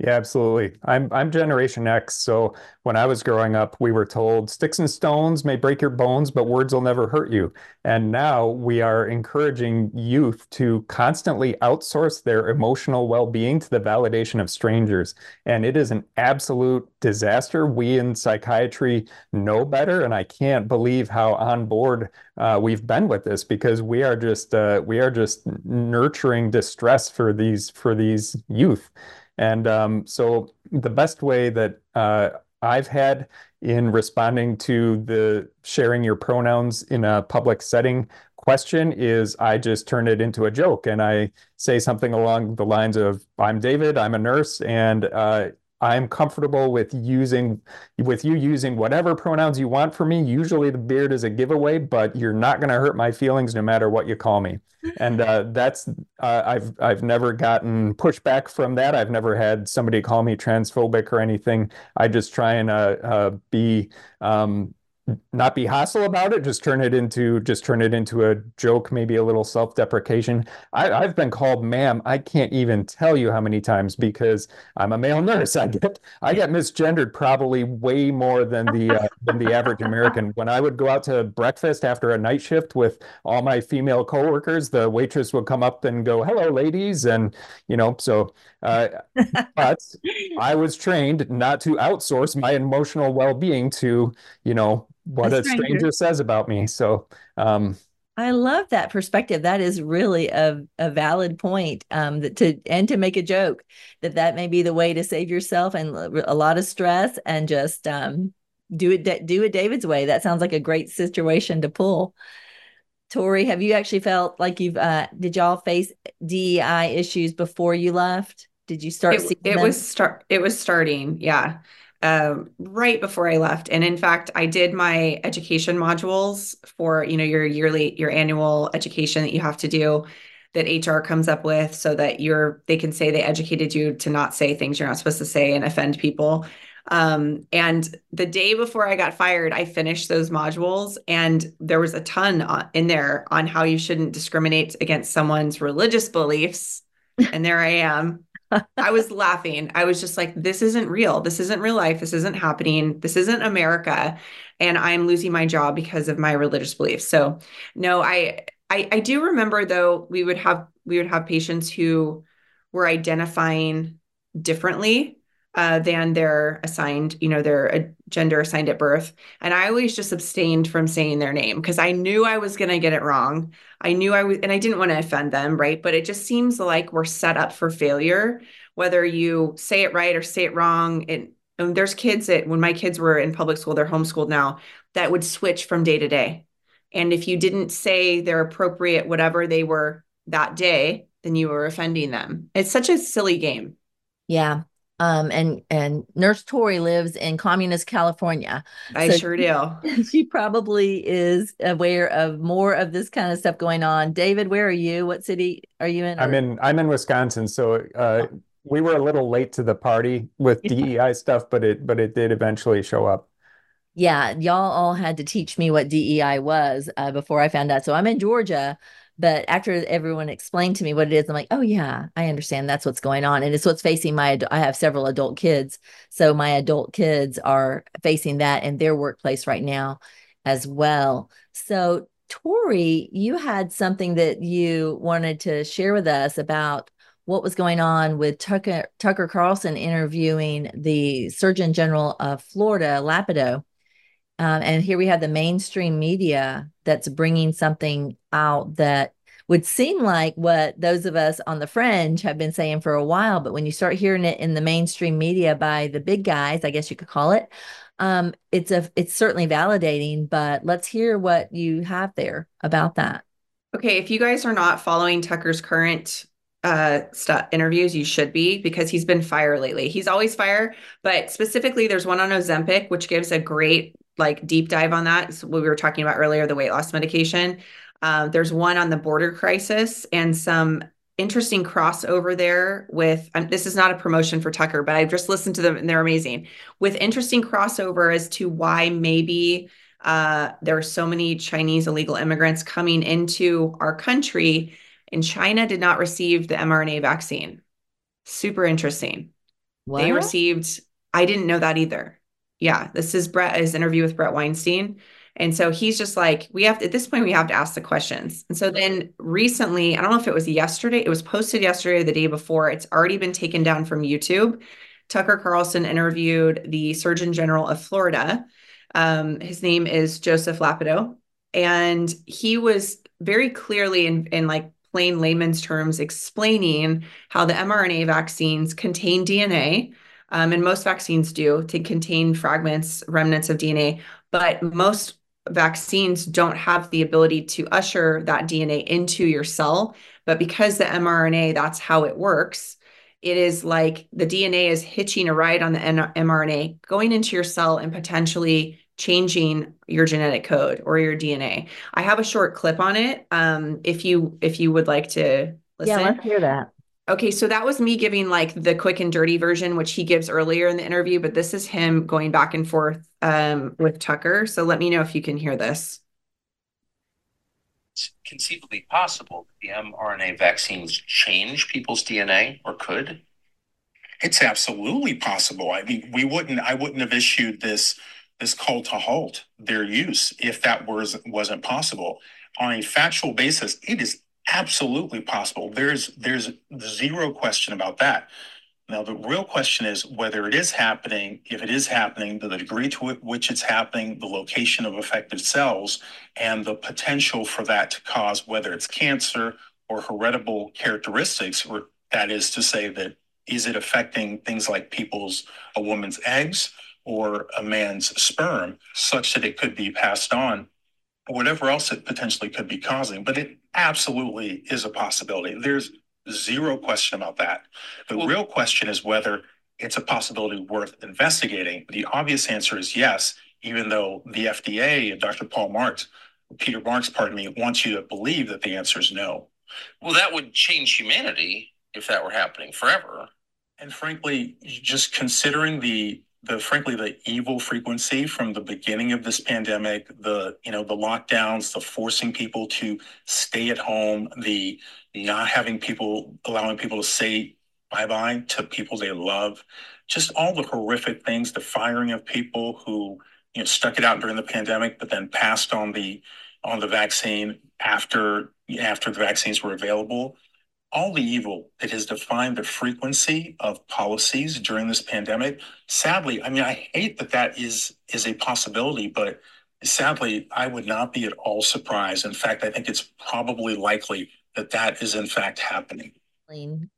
Yeah, absolutely. I'm I'm Generation X, so when I was growing up, we were told sticks and stones may break your bones, but words will never hurt you. And now we are encouraging youth to constantly outsource their emotional well-being to the validation of strangers. And it is an absolute disaster. We in psychiatry know better, and I can't believe how on board uh, we've been with this because we are just uh, we are just nurturing distress for these for these youth. And um, so the best way that uh, I've had in responding to the sharing your pronouns in a public setting question is I just turn it into a joke and I say something along the lines of I'm David, I'm a nurse, and uh, I'm comfortable with using with you using whatever pronouns you want for me. Usually the beard is a giveaway, but you're not going to hurt my feelings no matter what you call me. And uh, that's uh, I've I've never gotten pushback from that. I've never had somebody call me transphobic or anything. I just try and uh, uh be um, not be hostile about it just turn it into just turn it into a joke maybe a little self-deprecation. I, i've been called ma'am i can't even tell you how many times because i'm a male nurse. I get i get misgendered probably way more than the uh, than the average american. When i would go out to breakfast after a night shift with all my female coworkers the waitress would come up and go hello ladies and you know so uh, but i was trained not to outsource my emotional well-being to you know what a, a stranger. stranger. says about me. So, um, I love that perspective. That is really a, a valid point. Um, that to and to make a joke that that may be the way to save yourself and a lot of stress and just um, do it do it David's way. That sounds like a great situation to pull. Tori, have you actually felt like you've uh, did y'all face DEI issues before you left? Did you start? It, it was start. It was starting. Yeah uh, right before I left. And in fact, I did my education modules for, you know, your yearly, your annual education that you have to do that HR comes up with so that you're, they can say they educated you to not say things you're not supposed to say and offend people. Um, and the day before I got fired, I finished those modules, and there was a ton in there on how you shouldn't discriminate against someone's religious beliefs. and there I am I was laughing. I was just like, this isn't real. This isn't real life. This isn't happening. This isn't America. And I'm losing my job because of my religious beliefs. So no, I I, I do remember though we would have we would have patients who were identifying differently uh, than their assigned, you know, their uh, gender assigned at birth. And I always just abstained from saying their name because I knew I was going to get it wrong. I knew I was, and I didn't want to offend them, right? But it just seems like we're set up for failure, whether you say it right or say it wrong. And, and there's kids that, when my kids were in public school, they're homeschooled now, that would switch from day to day. And if you didn't say their appropriate whatever they were that day, then you were offending them. It's such a silly game. Yeah. Um, and and Nurse Tori lives in communist California. I so sure do. She probably is aware of more of this kind of stuff going on. David, where are you? What city are you in? I'm in I'm in Wisconsin. So uh, we were a little late to the party with DEI stuff, but it but it did eventually show up. Yeah, y'all all had to teach me what DEI was uh, before I found out. So I'm in Georgia, but after everyone explained to me what it is, I'm like, oh yeah, I understand. That's what's going on, and it's what's facing my. I have several adult kids, so my adult kids are facing that in their workplace right now, as well. So Tori, you had something that you wanted to share with us about what was going on with Tucker Tucker Carlson interviewing the Surgeon General of Florida, Ladapo. Um, and here we have the mainstream media that's bringing something out that would seem like what those of us on the fringe have been saying for a while. But when you start hearing it in the mainstream media by the big guys, I guess you could call it, um, it's a it's certainly validating. But let's hear what you have there about that. Okay, if you guys are not following Tucker's current uh stu- interviews you should be because he's been fire lately he's always fire but specifically there's one on ozempic which gives a great like deep dive on that it's what we were talking about earlier the weight loss medication uh, there's one on the border crisis and some interesting crossover there with um, this is not a promotion for tucker but i've just listened to them and they're amazing with interesting crossover as to why maybe uh, there are so many chinese illegal immigrants coming into our country and China did not receive the mRNA vaccine. Super interesting. What? They received, I didn't know that either. Yeah, this is Bret, his interview with Bret Weinstein. And so he's just like, we have to, at this point, we have to ask the questions. And so then recently, I don't know if it was yesterday, it was posted yesterday or the day before. It's already been taken down from YouTube. Tucker Carlson interviewed the Surgeon General of Florida. Um, his name is Joseph Ladapo. And he was very clearly in, in like plain layman's terms explaining how the mRNA vaccines contain DNA. Um, and most vaccines do to contain fragments, remnants of DNA, but most vaccines don't have the ability to usher that DNA into your cell. But because the mRNA, that's how it works. It is like the DNA is hitching a ride on the mRNA, going into your cell and potentially changing your genetic code or your DNA. I have a short clip on it. Um, if you if you would like to listen. Yeah, let's hear that. Okay, so that was me giving like the quick and dirty version, which he gives earlier in the interview, but this is him going back and forth um, with Tucker. So let me know if you can hear this. It's conceivably possible that the mRNA vaccines change people's DNA or could. It's absolutely possible. I mean, we wouldn't. I wouldn't have issued this this call to halt their use if that was wasn't possible. On a factual basis, it is absolutely possible. There's there's zero question about that. Now the real question is whether it is happening, if it is happening, the degree to which it's happening, the location of affected cells, and the potential for that to cause whether it's cancer or heritable characteristics, or that is to say that is it affecting things like people's a woman's eggs or a man's sperm such that it could be passed on, or whatever else it potentially could be causing. But it absolutely is a possibility. There's zero question about that. The well, real question is whether it's a possibility worth investigating. The obvious answer is yes, even though the FDA and Dr. Paul Marks, Peter Marks, pardon me, wants you to believe that the answer is no. Well, that would change humanity if that were happening forever. And frankly, just considering the the frankly the evil frequency from the beginning of this pandemic the you know the lockdowns the forcing people to stay at home the not having people allowing people to say bye-bye to people they love just all the horrific things the firing of people who you know stuck it out during the pandemic but then passed on the on the vaccine after after the vaccines were available all the evil that has defined the frequency of policies during this pandemic sadly i mean i hate that that is is a possibility but sadly i would not be at all surprised. In fact i think it's probably likely that that is in fact happening.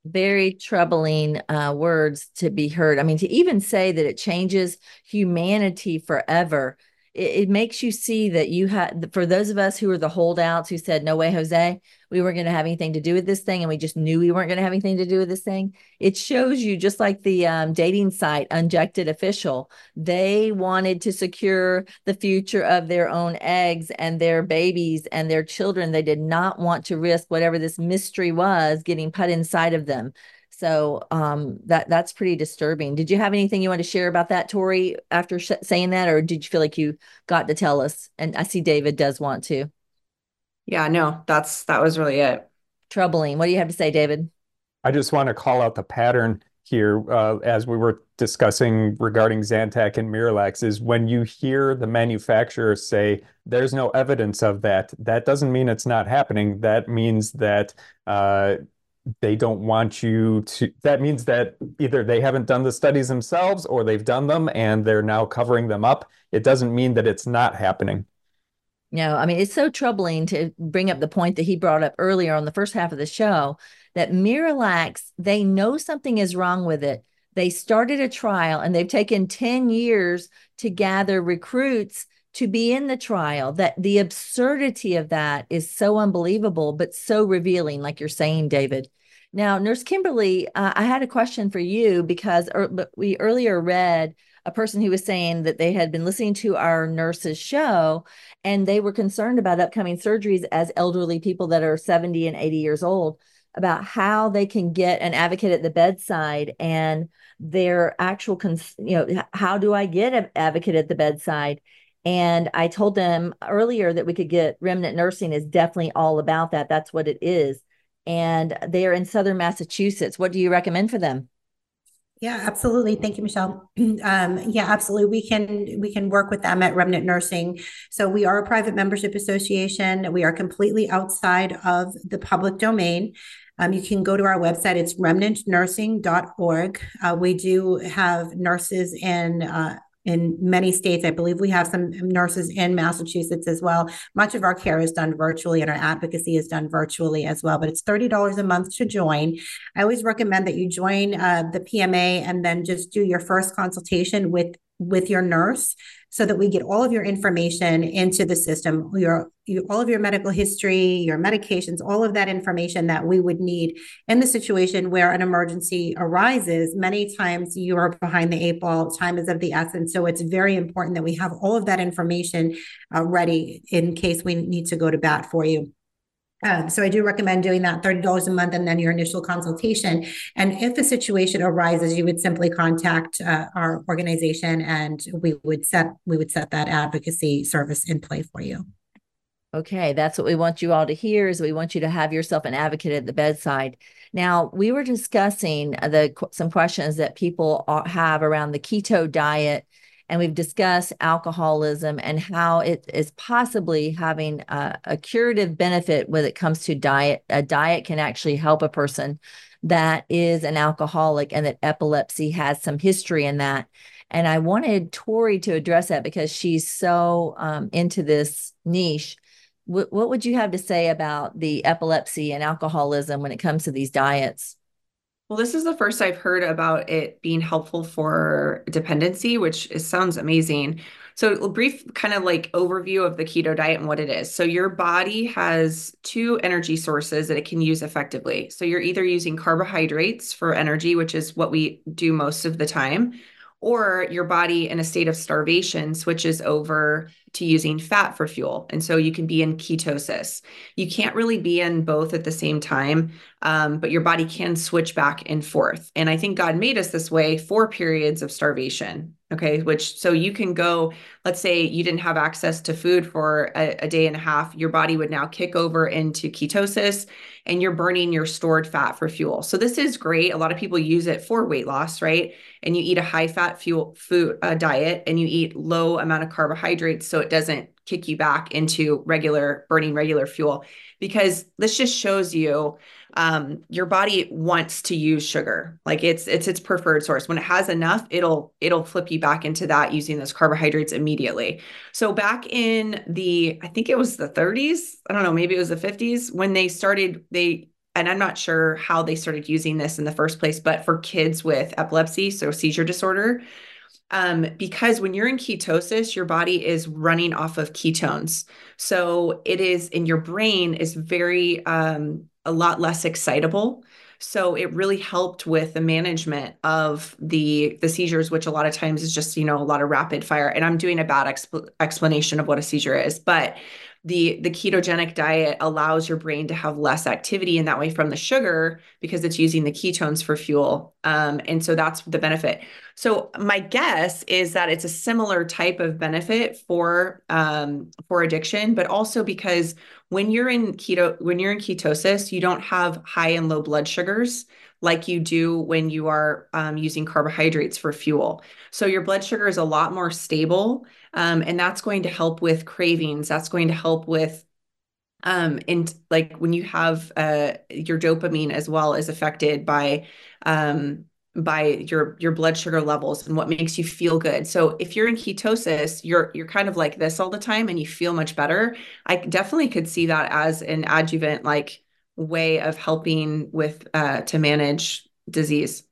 Very troubling uh, words to be heard. I mean to even say that it changes humanity forever it, it makes you see that you had for those of us who are the holdouts who said no way jose we weren't going to have anything to do with this thing and we just knew we weren't going to have anything to do with this thing it shows you just like the um, dating site unjected official they wanted to secure the future of their own eggs and their babies and their children. They did not want to risk whatever this mystery was getting put inside of them so um, that that's pretty disturbing. Did you have anything you want to share about that, Tori, after sh- saying that, or did you feel like you got to tell us? And I see David does want to. Yeah, no, that's that was really it. Troubling. What do you have to say, David? I just want to call out the pattern here uh, as we were discussing regarding Zantac and Miralax is when you hear the manufacturer say there's no evidence of that, that doesn't mean it's not happening. That means that uh, they don't want you to that means that either they haven't done the studies themselves or they've done them and they're now covering them up. It doesn't mean that it's not happening. No i mean it's so troubling to bring up the point that he brought up earlier on the first half of the show that miralax they know something is wrong with it. They started a trial and they've taken 10 years to gather recruits to be in the trial that the absurdity of that is so unbelievable but so revealing like you're saying david. Now, Nurse Kimberly, uh, I had a question for you because er, we earlier read a person who was saying that they had been listening to our nurses show and they were concerned about upcoming surgeries as elderly people that are 70 and 80 years old about how they can get an advocate at the bedside and their actual cons- you know how do i get an advocate at the bedside and i told them earlier that we could get remnant nursing is definitely all about that that's what it is and they are in southern massachusetts what do you recommend for them yeah, absolutely. Thank you, Michele. Um, yeah, absolutely. We can we can work with them at Remnant Nursing. So we are a private membership association. We are completely outside of the public domain. Um, you can go to our website. It's remnantnursing.org. Uh, we do have nurses in uh, in many states. I believe we have some nurses in Massachusetts as well. Much of our care is done virtually and our advocacy is done virtually as well, but it's $30 a month to join. I always recommend that you join uh, the PMA and then just do your first consultation with with your nurse so that we get all of your information into the system your, your, all of your medical history your medications all of that information that we would need in the situation where an emergency arises. Many times you are behind the eight ball time is of the essence. So it's very important that we have all of that information uh, ready in case we need to go to bat for you um, so I do recommend doing that $30 a month and then your initial consultation. And if a situation arises, you would simply contact uh, our organization and we would set we would set that advocacy service in play for you. Okay, that's what we want you all to hear is we want you to have yourself an advocate at the bedside. Now, we were discussing the some questions that people have around the keto diet and we've discussed alcoholism and how it is possibly having a, a, curative benefit when it comes to diet. A diet can actually help a person that is an alcoholic and that epilepsy has some history in that. And I wanted Tori to address that because she's so um, into this niche. W- what would you have to say about the epilepsy and alcoholism when it comes to these diets? Well, this is the first I've heard about it being helpful for dependency, which is, sounds amazing. So, a brief kind of like overview of the keto diet and what it is. So, your body has two energy sources that it can use effectively. So, you're either using carbohydrates for energy, which is what we do most of the time, or your body in a state of starvation switches over to using fat for fuel. And so you can be in ketosis. You can't really be in both at the same time, um, but your body can switch back and forth. And I think God made us this way for periods of starvation. Okay. Which, so you can go, let's say you didn't have access to food for a, a day and a half, your body would now kick over into ketosis and you're burning your stored fat for fuel. So this is great. A lot of people use it for weight loss, right? And you eat a high fat fuel food uh, diet and you eat low amount of carbohydrates so it doesn't kick you back into regular burning regular fuel because this just shows you um, your body wants to use sugar. Like it's it's its preferred source. When it has enough it'll it'll flip you back into that using those carbohydrates immediately. So back in the i think it was the 30s i don't know maybe it was the 50s when they started they and i'm not sure how they started using this in the first place but for kids with epilepsy so seizure disorder um, because when you're in ketosis, your body is running off of ketones. So it is in your brain is very um, a lot less excitable. So it really helped with the management of the the seizures, which a lot of times is just you know a lot of rapid fire. And I'm doing a bad exp- explanation of what a seizure is, but the the ketogenic diet allows your brain to have less activity in that way from the sugar because it's using the ketones for fuel um, and so that's the benefit so my guess is that it's a similar type of benefit for um, for addiction but also because when you're in keto when you're in ketosis you don't have high and low blood sugars like you do when you are um, using carbohydrates for fuel. So your blood sugar is a lot more stable, um, and that's going to help with cravings. That's going to help with um and like when you have uh your dopamine as well is affected by um by your your blood sugar levels and what makes you feel good. So if you're in ketosis, you're you're kind of like this all the time and you feel much better. I definitely could see that as an adjuvant like way of helping with uh, to manage disease.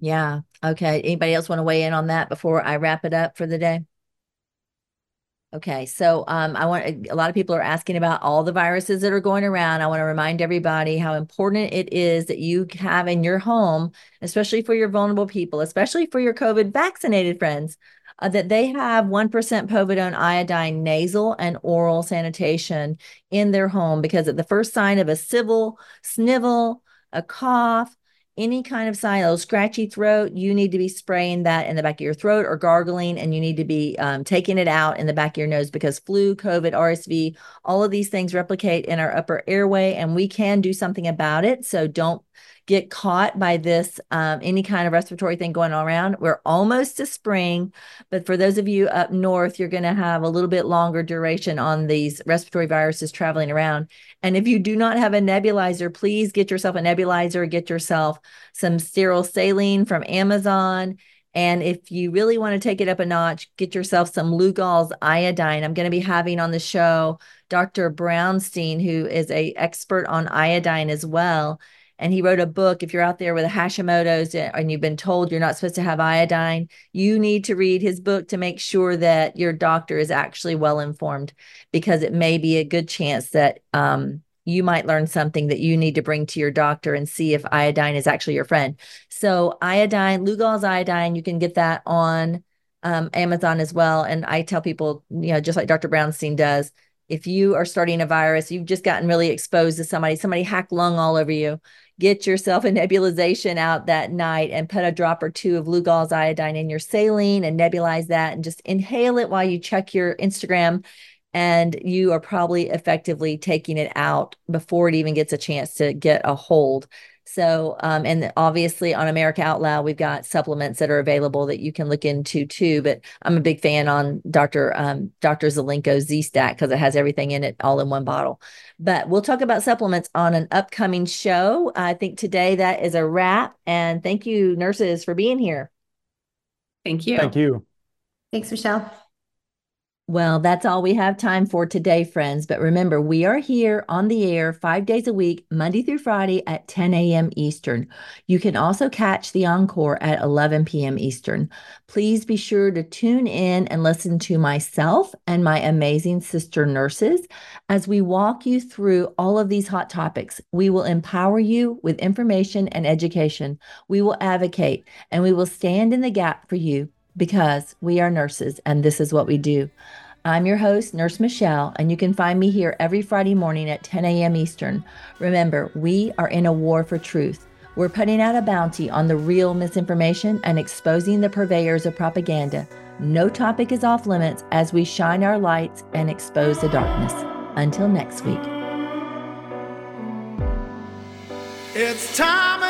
Yeah. Okay. Anybody else want to weigh in on that before I wrap it up for the day? Okay, so um, I want a lot of people are asking about all the viruses that are going around. I want to remind everybody how important it is that you have in your home, especially for your vulnerable people, especially for your COVID vaccinated friends, uh, that they have 1% povidone iodine nasal and oral sanitation in their home because at the first sign of a civil snivel, a cough, any kind of sign, a scratchy throat, you need to be spraying that in the back of your throat or gargling, and you need to be um, taking it out in the back of your nose because flu, COVID, RSV, all of these things replicate in our upper airway, and we can do something about it. So don't get caught by this um, any kind of respiratory thing going around. We're almost to spring, but for those of you up north, you're going to have a little bit longer duration on these respiratory viruses traveling around. And if you do not have a nebulizer, please get yourself a nebulizer, get yourself some sterile saline from Amazon. And if you really want to take it up a notch, get yourself some Lugol's iodine. I'm going to be having on the show Dr. Brownstein, who is a expert on iodine as well and he wrote a book. If you're out there with a Hashimoto's and you've been told you're not supposed to have iodine, you need to read his book to make sure that your doctor is actually well informed, because it may be a good chance that um, you might learn something that you need to bring to your doctor and see if iodine is actually your friend. So, iodine, Lugol's iodine, you can get that on um, Amazon as well. And I tell people, you know, just like Dr. Brownstein does, if you are starting a virus, you've just gotten really exposed to somebody, somebody hacked lung all over you get yourself a nebulization out that night and put a drop or two of Lugol's iodine in your saline and nebulize that and just inhale it while you check your Instagram. And you are probably effectively taking it out before it even gets a chance to get a hold. So, um, and obviously on America Out Loud, we've got supplements that are available that you can look into too. But I'm a big fan on Dr. Um, Dr. Zelenko Z Stack because it has everything in it all in one bottle. But we'll talk about supplements on an upcoming show. I think today that is a wrap. And thank you, nurses, for being here. Thank you. Thank you. Thanks, Michele. Well, that's all we have time for today, friends. But remember, we are here on the air five days a week, Monday through Friday at 10 a.m. Eastern. You can also catch the encore at 11 p.m. Eastern. Please be sure to tune in and listen to myself and my amazing sister nurses as we walk you through all of these hot topics. We will empower you with information and education. We will advocate and we will stand in the gap for you because we are nurses and this is what we do. I'm your host, Nurse Michele, and you can find me here every Friday morning at 10 a.m. Eastern. Remember, we are in a war for truth. We're putting out a bounty on the real misinformation and exposing the purveyors of propaganda. No topic is off limits as we shine our lights and expose the darkness. Until next week. It's time